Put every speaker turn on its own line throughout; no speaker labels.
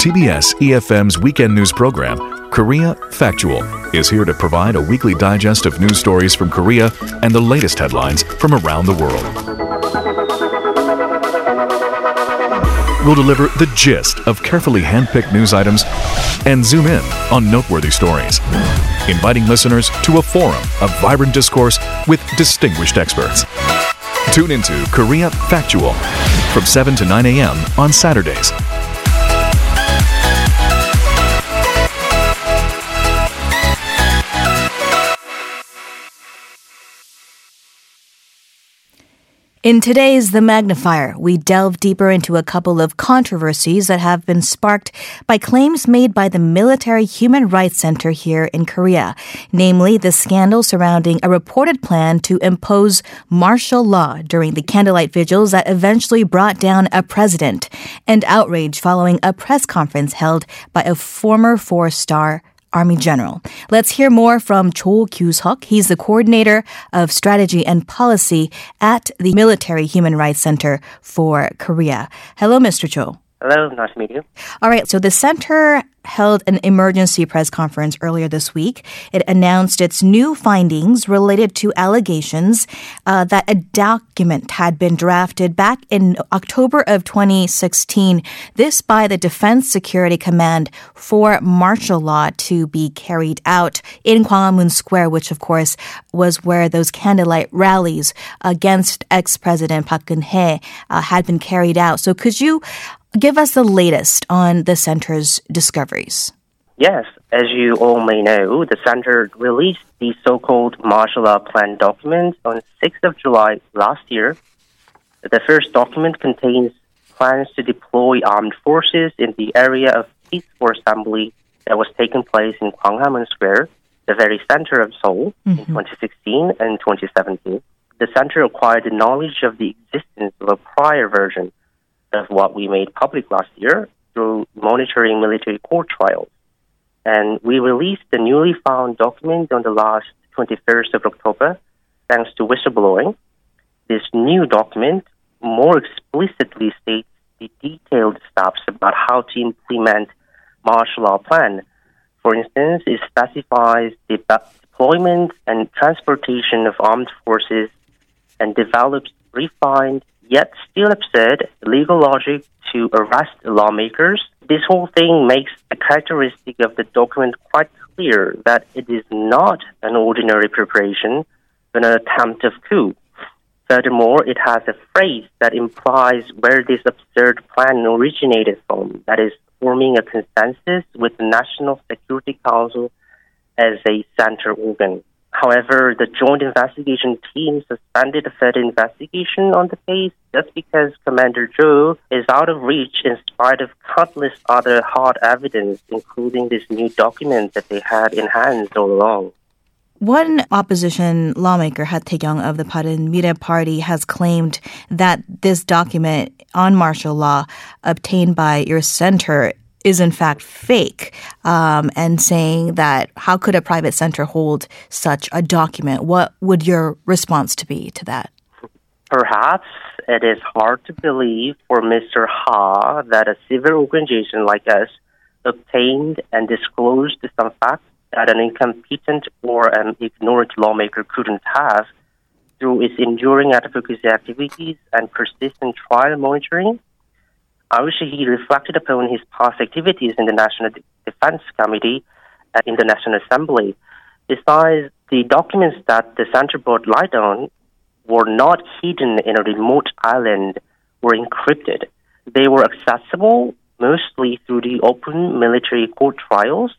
TBS EFM's weekend news program, Korea Factual, is here to provide a weekly digest of news stories from Korea and the latest headlines from around the world. We'll deliver the gist of carefully handpicked news items and zoom in on noteworthy stories, inviting listeners to a forum of vibrant discourse with distinguished experts. Tune into Korea Factual from 7 to 9 a.m. on Saturdays
In today's The Magnifier, we delve deeper into a couple of controversies that have been sparked by claims made by the Military Human Rights Center here in Korea, namely the scandal surrounding a reported plan to impose martial law during the candlelight vigils that eventually brought down a president, and outrage following a press conference held by a former four-star Army General. Let's hear more from Cho Kyu-seok. He's the coordinator of strategy and policy at the Military Human Rights Center for Korea. Hello, Mr. Cho.
Hello, nice to meet you.
All right, so the center held an emergency press conference earlier this week. It announced its new findings related to allegations uh, that a document had been drafted back in October of 2016. This by the Defense Security Command for martial law to be carried out in Gwanghwamun Square, which of course was where those candlelight rallies against ex-president Park Geun-hye uh, had been carried out. So could you give us the latest on the center's discoveries.
Yes, as you all may know, the center released the so-called martial law plan document on 6th of July last year. The first document contains plans to deploy armed forces in the area of peaceful assembly that was taking place in Gwanghwamun Square, the very center of Seoul, mm-hmm. in 2016 and 2017. The center acquired the knowledge of the existence of a prior version of what we made public last year through monitoring military court trials. And we released the newly found document on the last 21st of October, thanks to whistleblowing. This new document more explicitly states the detailed steps about how to implement martial law plan. For instance, it specifies the deployment and transportation of armed forces and develops refined yet still absurd legal logic to arrest lawmakers. This whole thing makes the characteristic of the document quite clear that it is not an ordinary preparation, but an attempt of coup. Furthermore, it has a phrase that implies where this absurd plan originated from, that is, forming a consensus with the National Security Council as a center organ. However, the joint investigation team suspended a further investigation on the case just because Commander Cho is out of reach in spite of countless other hard evidence, including this new document that they had in hand all along.
One opposition lawmaker, Ha of the Bareunmirae Party, has claimed that this document on martial law obtained by your center is in fact fake um, and saying that how could a private center hold such a document? What would your response to be to that?
Perhaps it is hard to believe for Mr. Ha that a civil organization like us obtained and disclosed some facts that an incompetent or an ignorant lawmaker couldn't have through its enduring advocacy activities and persistent trial monitoring I wish he reflected upon his past activities in the National Defense Committee and in the National Assembly. Besides, the documents that the Center Board light on were not hidden in a remote island were encrypted. They were accessible mostly through the open military court trials.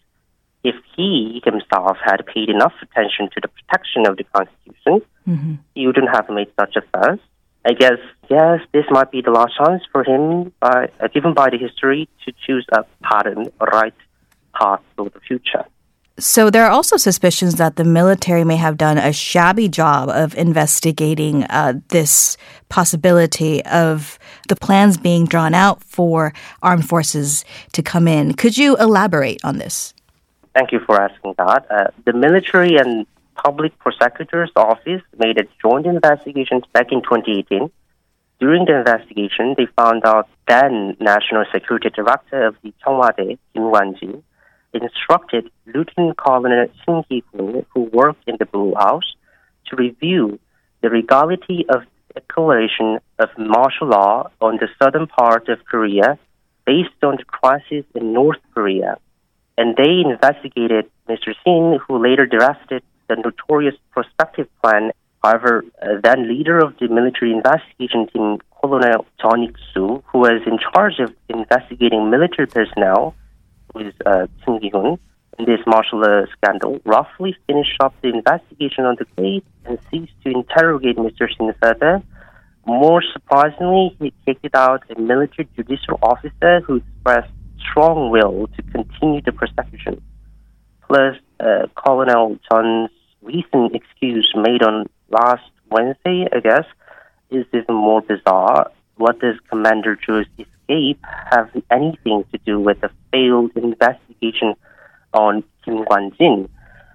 If he himself had paid enough attention to the protection of the Constitution, mm-hmm. he wouldn't have made such a fuss. I guess yes, this might be the last chance for him, by, uh, given by the history, to choose a pattern, a right path for the future.
So there are also suspicions that the military may have done a shabby job of investigating uh, this possibility of the plans being drawn out for armed forces to come in. Could you elaborate on this?
Thank you for asking that. Uh, the military and Public Prosecutor's Office made a joint investigation back in 2018 During the investigation, they found out then National Security Director of the Cheongwadae, Kim Kwan-jin, instructed Lieutenant Colonel Shin Ki-hoon, who worked in the Blue House, to review the legality of declaration of martial law on the southern part of Korea based on the crisis in North Korea. And they investigated Mr. Shin, who later drafted the notorious prospective plan. However, uh, then leader of the military investigation team, Colonel Jeon Ik-soo, who was in charge of investigating military personnel, is uh, Shin Ki-hoon, in this martial law scandal, roughly finished up the investigation on the case and ceased to interrogate Mr. Shin further. More surprisingly, he kicked out a military judicial officer who expressed strong will to continue the prosecution. Plus, uh, Colonel Jeon's recent excuse made on last Wednesday, I guess, is even more bizarre. What does Commander Cho's escape have anything to do with the failed investigation on Kim Kwan-jin?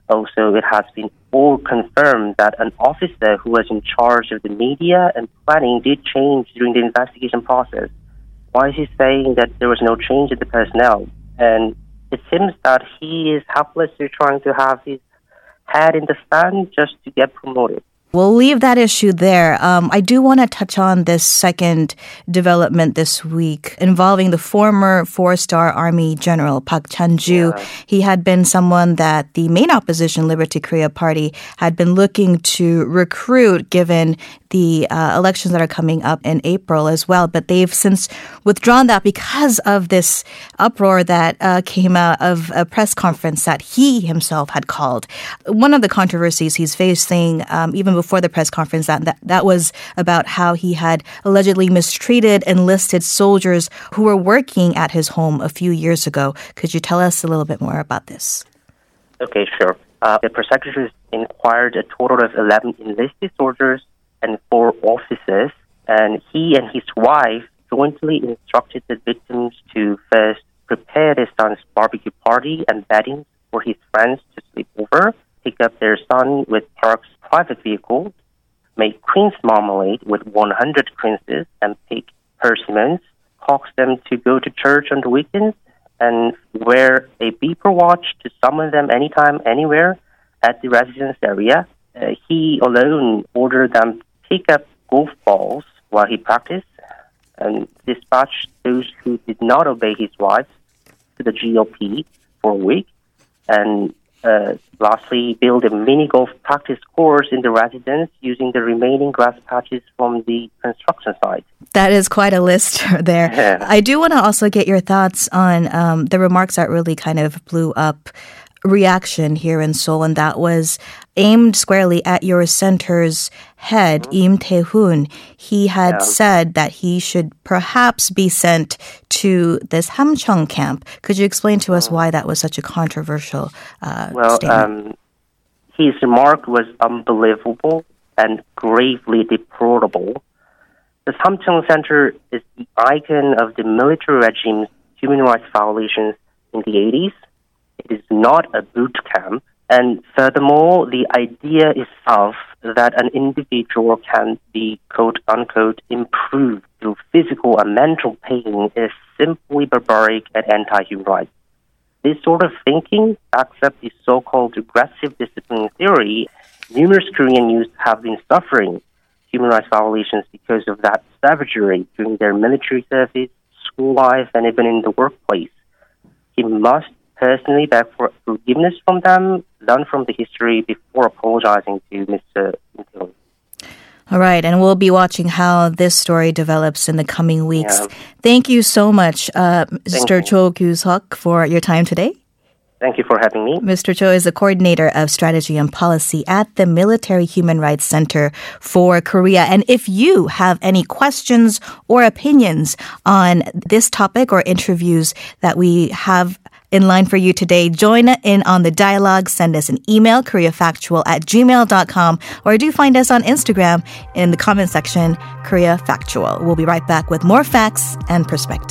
Also, it has been all confirmed that an officer who was in charge of the media and planning did change during the investigation process. Why is he saying that there was no change in the personnel? And it seems that he is helplessly trying to have his head in the fan just to get promoted.
We'll leave that issue there. Um, I do want to touch on this second development this week involving the former four-star Army General Park Chan-ju.
Yeah.
He had been someone that the main opposition Liberty Korea Party had been looking to recruit, given the uh, elections that are coming up in April as well. But they've since withdrawn that because of this uproar that uh, came out of a press conference that he himself had called. One of the controversies he's facing, um, even before the press conference, that, that that was about how he had allegedly mistreated enlisted soldiers who were working at his home a few years ago. Could you tell us a little bit more about this?
Okay, sure. Uh, the prosecutors inquired a total of 11 enlisted soldiers and four officers, and he and his wife jointly instructed the victims to first prepare their son's barbecue party and bedding for his friends to sleep over, pick up their son with Park's private vehicle, make queen's marmalade with 100 quinces, and pick persimmons, coax them to go to church on the weekends, and wear a beeper watch to summon them anytime, anywhere at the residence area. Uh, he alone ordered them pick up golf balls while he practiced and dispatched those who did not obey his wife to the GOP for a week. And uh, lastly, build a mini golf practice course in the residence using the remaining grass patches from the construction site.
That is quite a list there.
Yeah.
I do want to also get your thoughts on um, the remarks that really kind of blew up reaction here in Seoul, and that was aimed squarely at your center's head, Im Tae-hoon. He had
Yeah.
said that he should perhaps be sent to this Samcheong camp. Could you explain to us why that was such a controversial uh,
Well,
statement?
um, his remark was unbelievable and gravely deplorable. The Samcheong Center is the icon of the military regime's human rights violations in the 80s. It is not a boot camp. And furthermore, the idea itself that an individual can be quote unquote improved through physical and mental pain is simply barbaric and anti human rights. This sort of thinking backs up the so called aggressive discipline theory. Numerous Korean youth have been suffering human rights violations because of that savagery during their military service, school life, and even in the workplace. He must personally beg for forgiveness from them, learn from the history before apologizing to Mr. Kim
All right, and we'll be watching how this story develops in the coming weeks.
Yeah.
Thank you so much, uh, Mr. Cho Kyu-seok, for your time today.
Thank you for having me.
Mr. Cho is the coordinator of strategy and policy at the Military Human Rights Center for Korea. And if you have any questions or opinions on this topic or interviews that we have in line for you today, join in on the dialogue. Send us an email, koreafactual at gmail.com, or do find us on Instagram in the comment section, Korea Factual. We'll be right back with more facts and perspective.